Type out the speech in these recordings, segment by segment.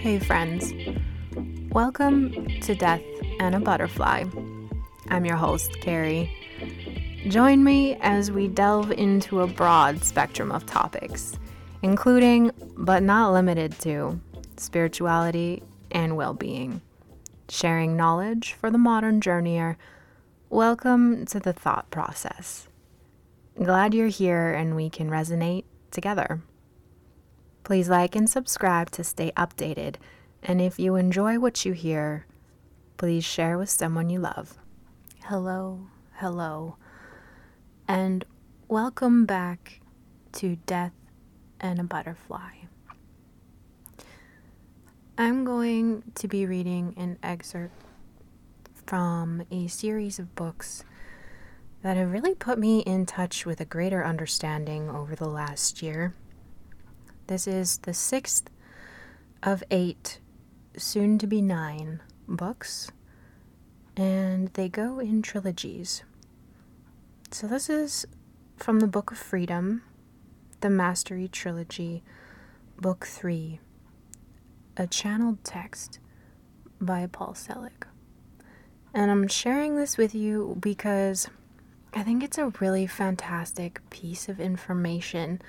Hey, friends. Welcome to Death and a Butterfly. I'm your host, Carrie. Join me as we delve into a broad spectrum of topics, including, but not limited to, spirituality and well being. Sharing knowledge for the modern journeyer. Welcome to the thought process. Glad you're here and we can resonate together. Please like and subscribe to stay updated. And if you enjoy what you hear, please share with someone you love. Hello, hello, and welcome back to Death and a Butterfly. I'm going to be reading an excerpt from a series of books that have really put me in touch with a greater understanding over the last year. This is the sixth of eight, soon to be nine, books, and they go in trilogies. So, this is from the Book of Freedom, the Mastery Trilogy, Book 3, a channeled text by Paul Selig. And I'm sharing this with you because I think it's a really fantastic piece of information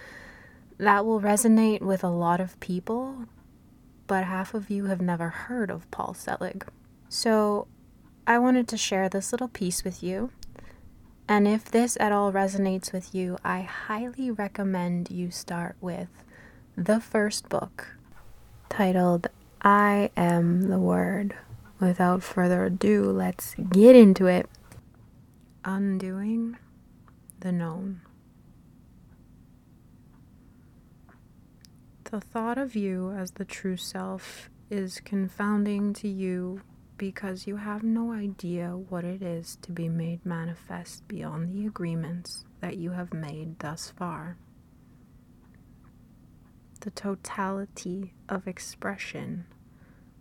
that will resonate with a lot of people, but half of you have never heard of Paul Selig. So I wanted to share this little piece with you. And if this at all resonates with you, I highly recommend you start with the first book titled I Am the Word. Without further ado, let's get into it. Undoing the Known. The thought of you as the true self is confounding to you because you have no idea what it is to be made manifest beyond the agreements that you have made thus far. The totality of expression,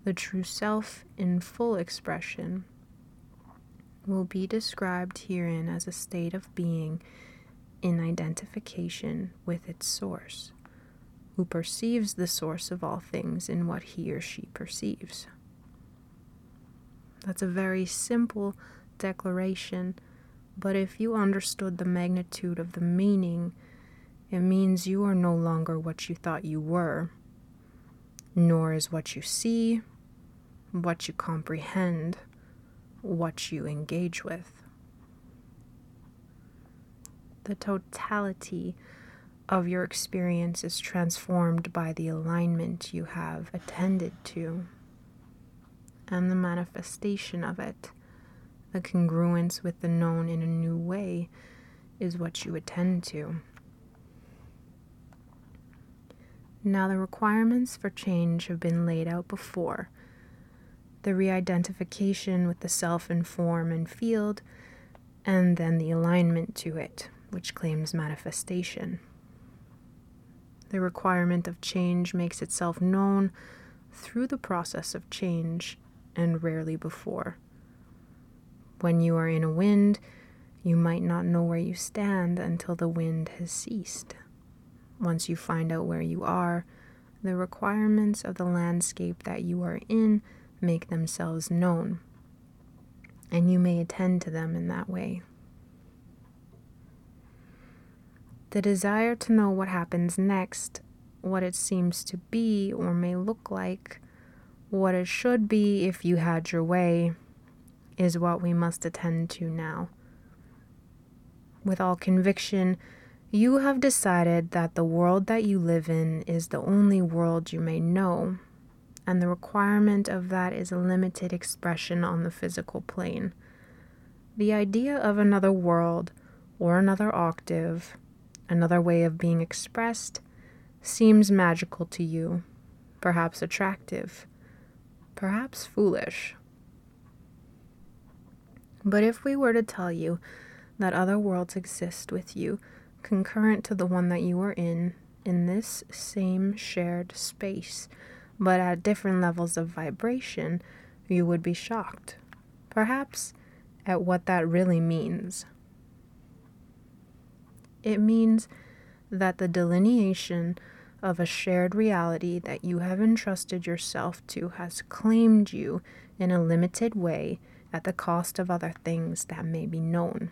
the true self in full expression, will be described herein as a state of being in identification with its source who perceives the source of all things in what he or she perceives. That's a very simple declaration, but if you understood the magnitude of the meaning, it means you are no longer what you thought you were, nor is what you see, what you comprehend, what you engage with. The totality of your experience is transformed by the alignment you have attended to and the manifestation of it. The congruence with the known in a new way is what you attend to. Now, the requirements for change have been laid out before the re identification with the self in form and field, and then the alignment to it, which claims manifestation. The requirement of change makes itself known through the process of change and rarely before. When you are in a wind, you might not know where you stand until the wind has ceased. Once you find out where you are, the requirements of the landscape that you are in make themselves known, and you may attend to them in that way. The desire to know what happens next, what it seems to be or may look like, what it should be if you had your way, is what we must attend to now. With all conviction, you have decided that the world that you live in is the only world you may know, and the requirement of that is a limited expression on the physical plane. The idea of another world or another octave another way of being expressed, seems magical to you, perhaps attractive, perhaps foolish. But if we were to tell you that other worlds exist with you, concurrent to the one that you are in, in this same shared space, but at different levels of vibration, you would be shocked, perhaps, at what that really means. It means that the delineation of a shared reality that you have entrusted yourself to has claimed you in a limited way at the cost of other things that may be known.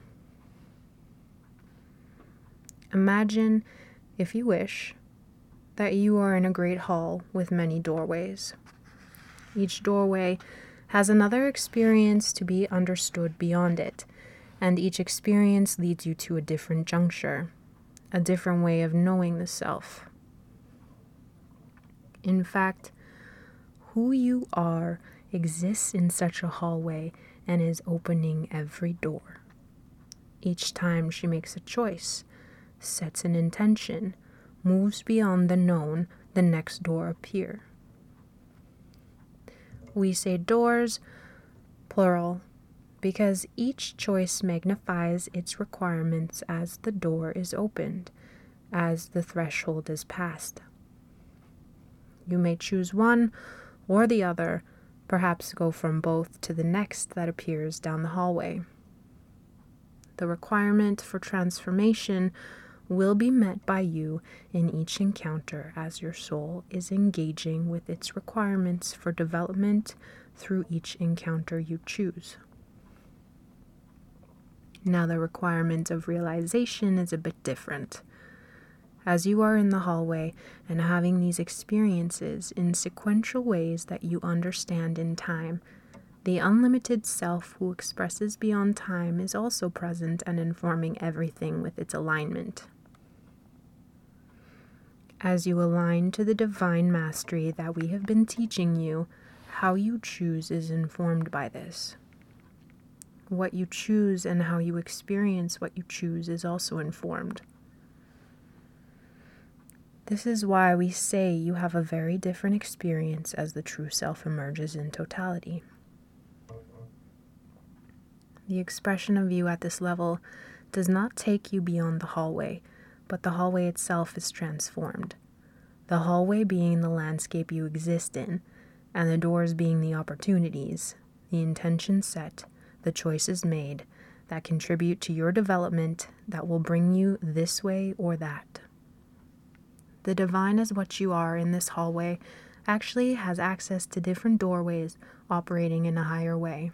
Imagine, if you wish, that you are in a great hall with many doorways. Each doorway has another experience to be understood beyond it, and each experience leads you to a different juncture, a different way of knowing the self. In fact, who you are exists in such a hallway and is opening every door. Each time she makes a choice, sets an intention, moves beyond the known, the next door appear. We say doors, plural, because each choice magnifies its requirements as the door is opened, as the threshold is passed. You may choose one or the other, perhaps go from both to the next that appears down the hallway. The requirement for transformation will be met by you in each encounter as your soul is engaging with its requirements for development through each encounter you choose. Now, the requirement of realization is a bit different. As you are in the hallway and having these experiences in sequential ways that you understand in time, the unlimited self who expresses beyond time is also present and informing everything with its alignment as you align to the divine mastery that we have been teaching you, how you choose is informed by this. What you choose and how you experience what you choose is also informed. This is why we say you have a very different experience as the true self emerges in totality. The expression of you at this level does not take you beyond the hallway but the hallway itself is transformed. The hallway being the landscape you exist in, and the doors being the opportunities, the intention set, the choices made that contribute to your development that will bring you this way or that. The divine as what you are in this hallway actually has access to different doorways operating in a higher way.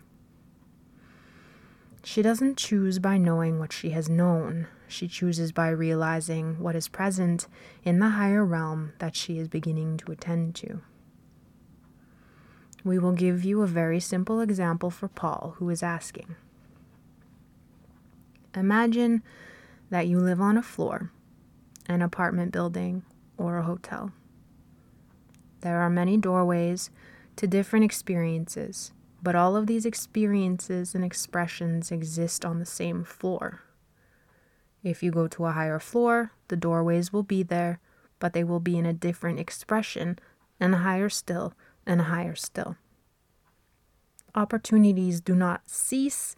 She doesn't choose by knowing what she has known. She chooses by realizing what is present in the higher realm that she is beginning to attend to. We will give you a very simple example for Paul, who is asking. Imagine that you live on a floor, an apartment building, or a hotel. There are many doorways to different experiences but all of these experiences and expressions exist on the same floor. If you go to a higher floor, the doorways will be there, but they will be in a different expression, and higher still, and higher still. Opportunities do not cease,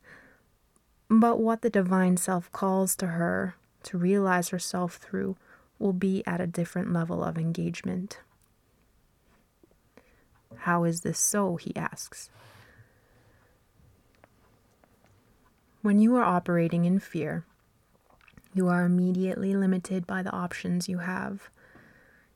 but what the divine self calls to her to realize herself through will be at a different level of engagement. How is this so? he asks. When you are operating in fear, you are immediately limited by the options you have.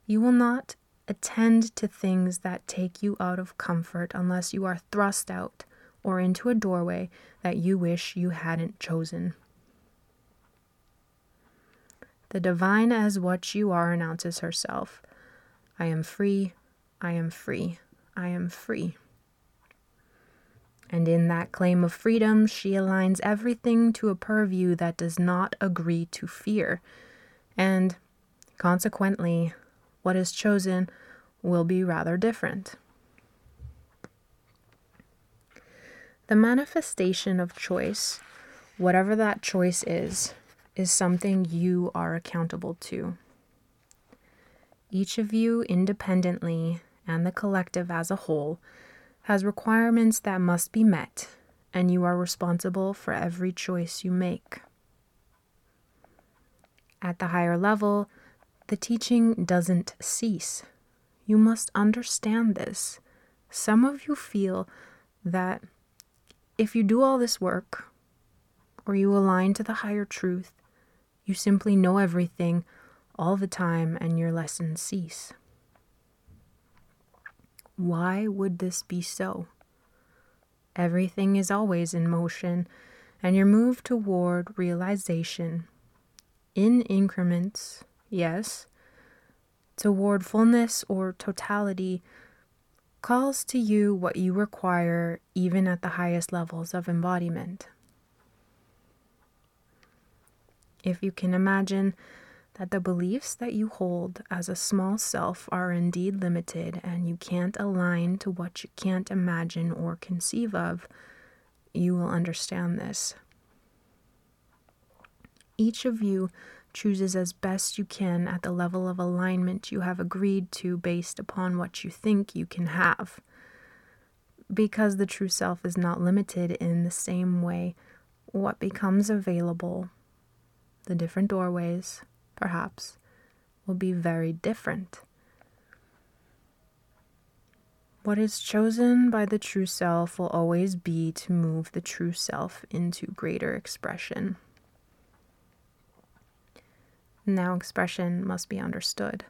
You will not attend to things that take you out of comfort unless you are thrust out or into a doorway that you wish you hadn't chosen. The divine as what you are announces herself I am free, I am free, I am free. And in that claim of freedom, she aligns everything to a purview that does not agree to fear. And consequently, what is chosen will be rather different. The manifestation of choice, whatever that choice is, is something you are accountable to. Each of you independently and the collective as a whole has requirements that must be met, and you are responsible for every choice you make. At the higher level, the teaching doesn't cease. You must understand this. Some of you feel that if you do all this work, or you align to the higher truth, you simply know everything, all the time and your lessons cease. Why would this be so? Everything is always in motion, and your move toward realization, in increments, yes, toward fullness or totality, calls to you what you require even at the highest levels of embodiment. If you can imagine that the beliefs that you hold as a small self are indeed limited and you can't align to what you can't imagine or conceive of, you will understand this. Each of you chooses as best you can at the level of alignment you have agreed to based upon what you think you can have. Because the true self is not limited in the same way, what becomes available, the different doorways, perhaps, will be very different. What is chosen by the true self will always be to move the true self into greater expression. Now, expression must be understood.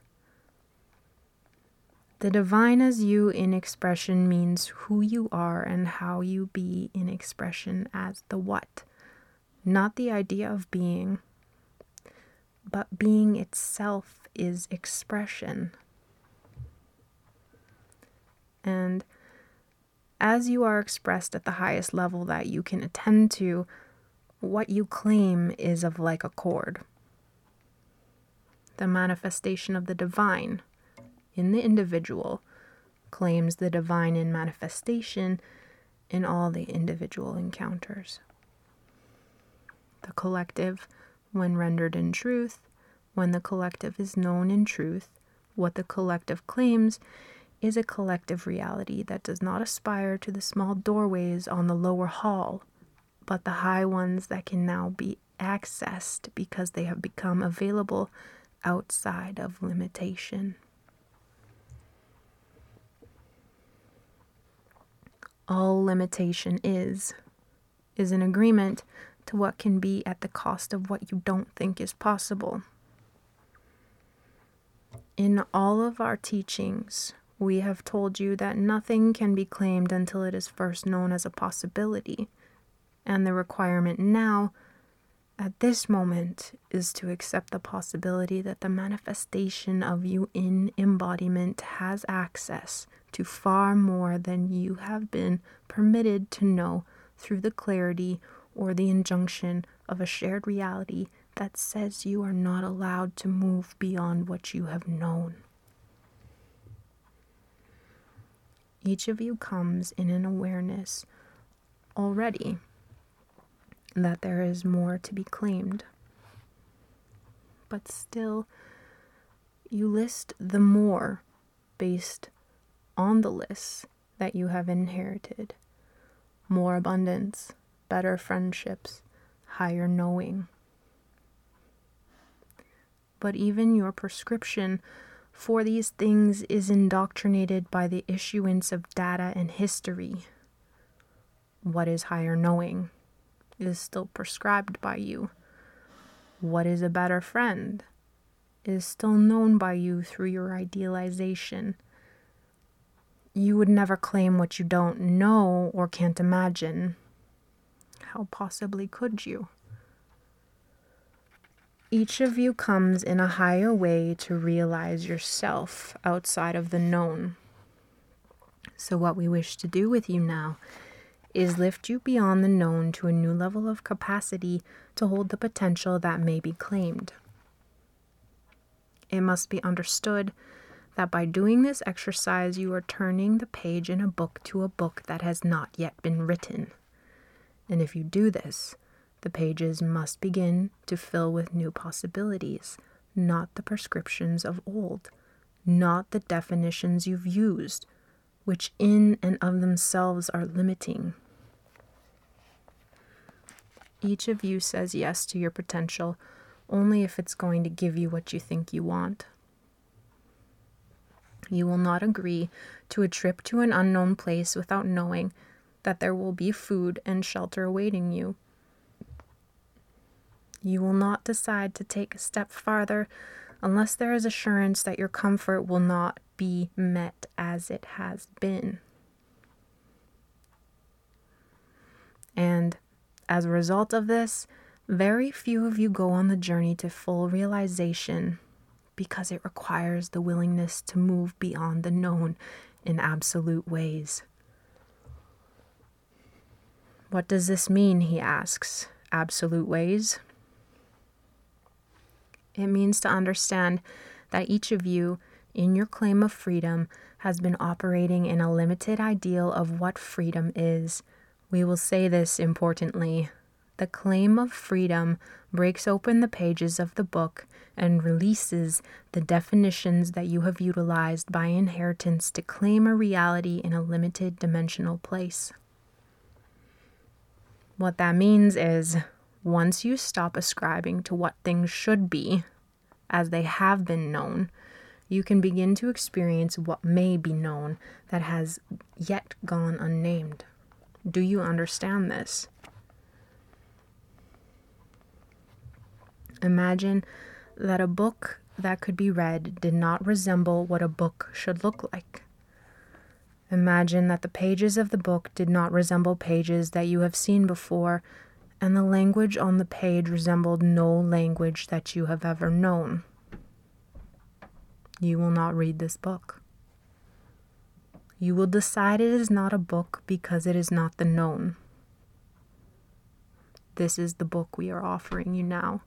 The divine as you in expression means who you are and how you be in expression as the what, not the idea of being but being itself is expression. And as you are expressed at the highest level that you can attend to, what you claim is of like accord. The manifestation of the divine in the individual claims the divine in manifestation in all the individual encounters. The collective when rendered in truth, when the collective is known in truth, what the collective claims is a collective reality that does not aspire to the small doorways on the lower hall, but the high ones that can now be accessed because they have become available outside of limitation. All limitation is, is an agreement to what can be at the cost of what you don't think is possible. In all of our teachings, we have told you that nothing can be claimed until it is first known as a possibility, and the requirement now, at this moment, is to accept the possibility that the manifestation of you in embodiment has access to far more than you have been permitted to know through the clarity or the injunction of a shared reality that says you are not allowed to move beyond what you have known. Each of you comes in an awareness already that there is more to be claimed. But still, you list the more based on the lists that you have inherited more abundance, better friendships, higher knowing. But even your prescription for these things is indoctrinated by the issuance of data and history. What is higher knowing is still prescribed by you. What is a better friend is still known by you through your idealization. You would never claim what you don't know or can't imagine. How possibly could you? Each of you comes in a higher way to realize yourself outside of the known. So, what we wish to do with you now is lift you beyond the known to a new level of capacity to hold the potential that may be claimed. It must be understood that by doing this exercise, you are turning the page in a book to a book that has not yet been written. And if you do this, the pages must begin to fill with new possibilities, not the prescriptions of old, not the definitions you've used, which in and of themselves are limiting. Each of you says yes to your potential only if it's going to give you what you think you want. You will not agree to a trip to an unknown place without knowing that there will be food and shelter awaiting you. You will not decide to take a step farther unless there is assurance that your comfort will not be met as it has been. And as a result of this, very few of you go on the journey to full realization because it requires the willingness to move beyond the known in absolute ways. What does this mean? He asks. Absolute ways? It means to understand that each of you, in your claim of freedom, has been operating in a limited ideal of what freedom is. We will say this importantly. The claim of freedom breaks open the pages of the book and releases the definitions that you have utilized by inheritance to claim a reality in a limited dimensional place. What that means is once you stop ascribing to what things should be as they have been known, you can begin to experience what may be known that has yet gone unnamed. Do you understand this? Imagine that a book that could be read did not resemble what a book should look like. Imagine that the pages of the book did not resemble pages that you have seen before, and the language on the page resembled no language that you have ever known. You will not read this book. You will decide it is not a book because it is not the known. This is the book we are offering you now.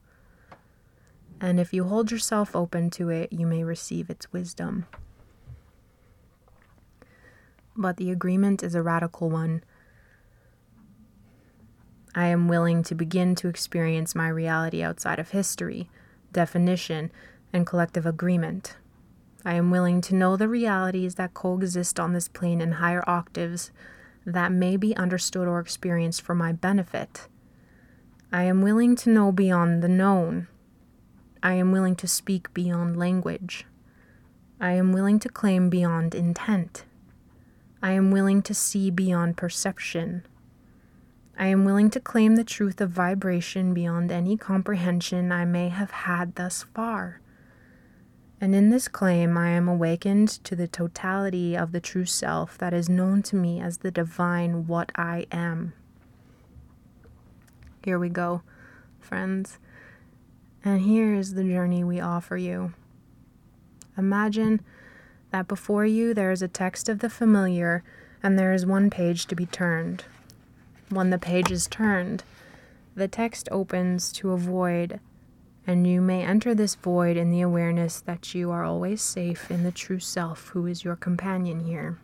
And if you hold yourself open to it, you may receive its wisdom but the agreement is a radical one. I am willing to begin to experience my reality outside of history, definition, and collective agreement. I am willing to know the realities that coexist on this plane in higher octaves that may be understood or experienced for my benefit. I am willing to know beyond the known. I am willing to speak beyond language. I am willing to claim beyond intent. I am willing to see beyond perception. I am willing to claim the truth of vibration beyond any comprehension I may have had thus far. And in this claim, I am awakened to the totality of the true self that is known to me as the divine what I am. Here we go, friends. And here is the journey we offer you. Imagine that before you there is a text of the familiar and there is one page to be turned. When the page is turned, the text opens to a void, and you may enter this void in the awareness that you are always safe in the true self who is your companion here.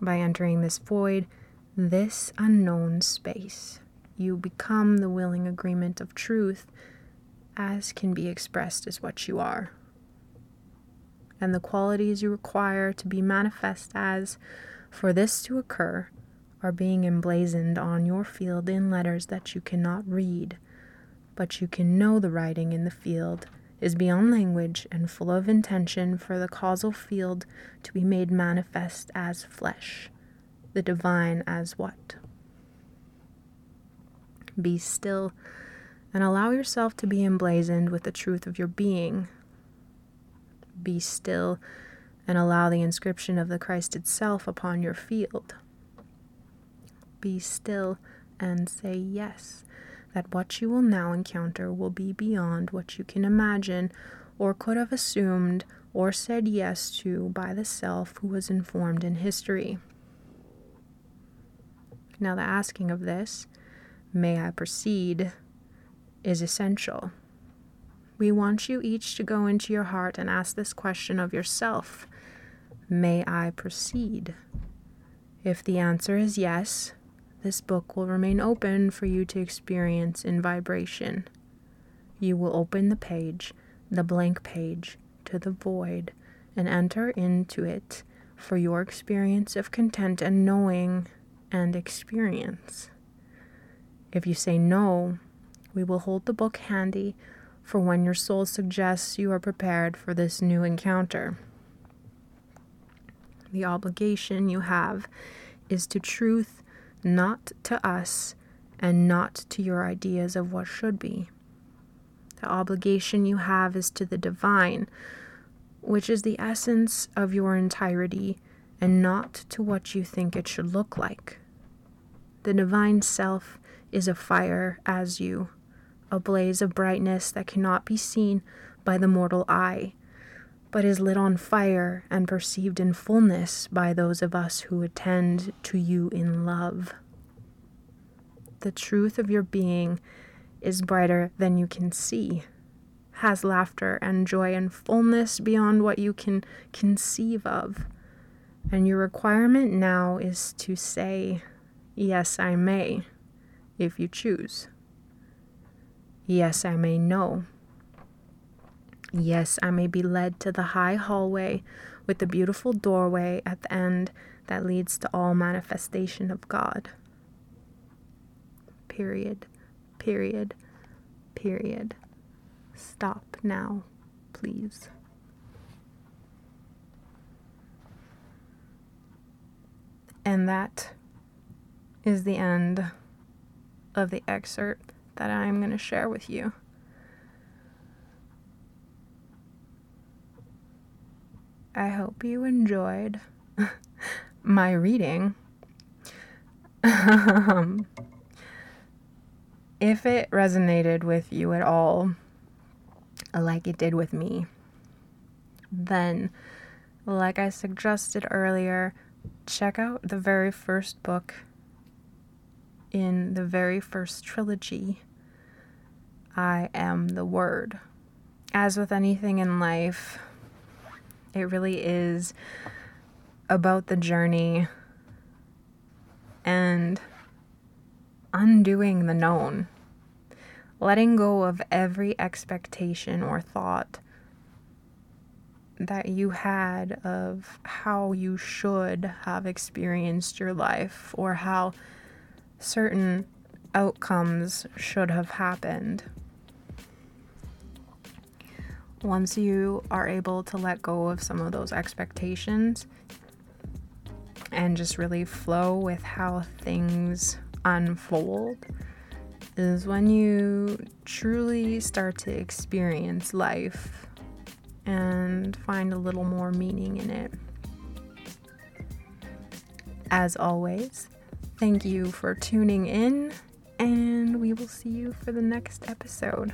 By entering this void, this unknown space, you become the willing agreement of truth as can be expressed as what you are and the qualities you require to be manifest as for this to occur are being emblazoned on your field in letters that you cannot read, but you can know the writing in the field is beyond language and full of intention for the causal field to be made manifest as flesh, the divine as what? Be still and allow yourself to be emblazoned with the truth of your being, be still and allow the inscription of the Christ itself upon your field. Be still and say yes, that what you will now encounter will be beyond what you can imagine or could have assumed or said yes to by the self who was informed in history. Now, the asking of this, may I proceed, is essential. We want you each to go into your heart and ask this question of yourself May I proceed? If the answer is yes, this book will remain open for you to experience in vibration. You will open the page, the blank page, to the void and enter into it for your experience of content and knowing and experience. If you say no, we will hold the book handy for when your soul suggests you are prepared for this new encounter. The obligation you have is to truth, not to us, and not to your ideas of what should be. The obligation you have is to the divine, which is the essence of your entirety, and not to what you think it should look like. The divine self is a fire as you, a blaze of brightness that cannot be seen by the mortal eye, but is lit on fire and perceived in fullness by those of us who attend to you in love. The truth of your being is brighter than you can see, has laughter and joy and fullness beyond what you can conceive of. And your requirement now is to say, Yes, I may, if you choose. Yes, I may know. Yes, I may be led to the high hallway with the beautiful doorway at the end that leads to all manifestation of God. Period. Period. Period. Stop now, please. And that is the end of the excerpt that I'm going to share with you. I hope you enjoyed my reading. um, if it resonated with you at all, like it did with me, then, like I suggested earlier, check out the very first book in the very first trilogy I am the Word. As with anything in life, it really is about the journey and undoing the known, letting go of every expectation or thought that you had of how you should have experienced your life or how certain outcomes should have happened. Once you are able to let go of some of those expectations and just really flow with how things unfold, is when you truly start to experience life and find a little more meaning in it. As always, thank you for tuning in, and we will see you for the next episode.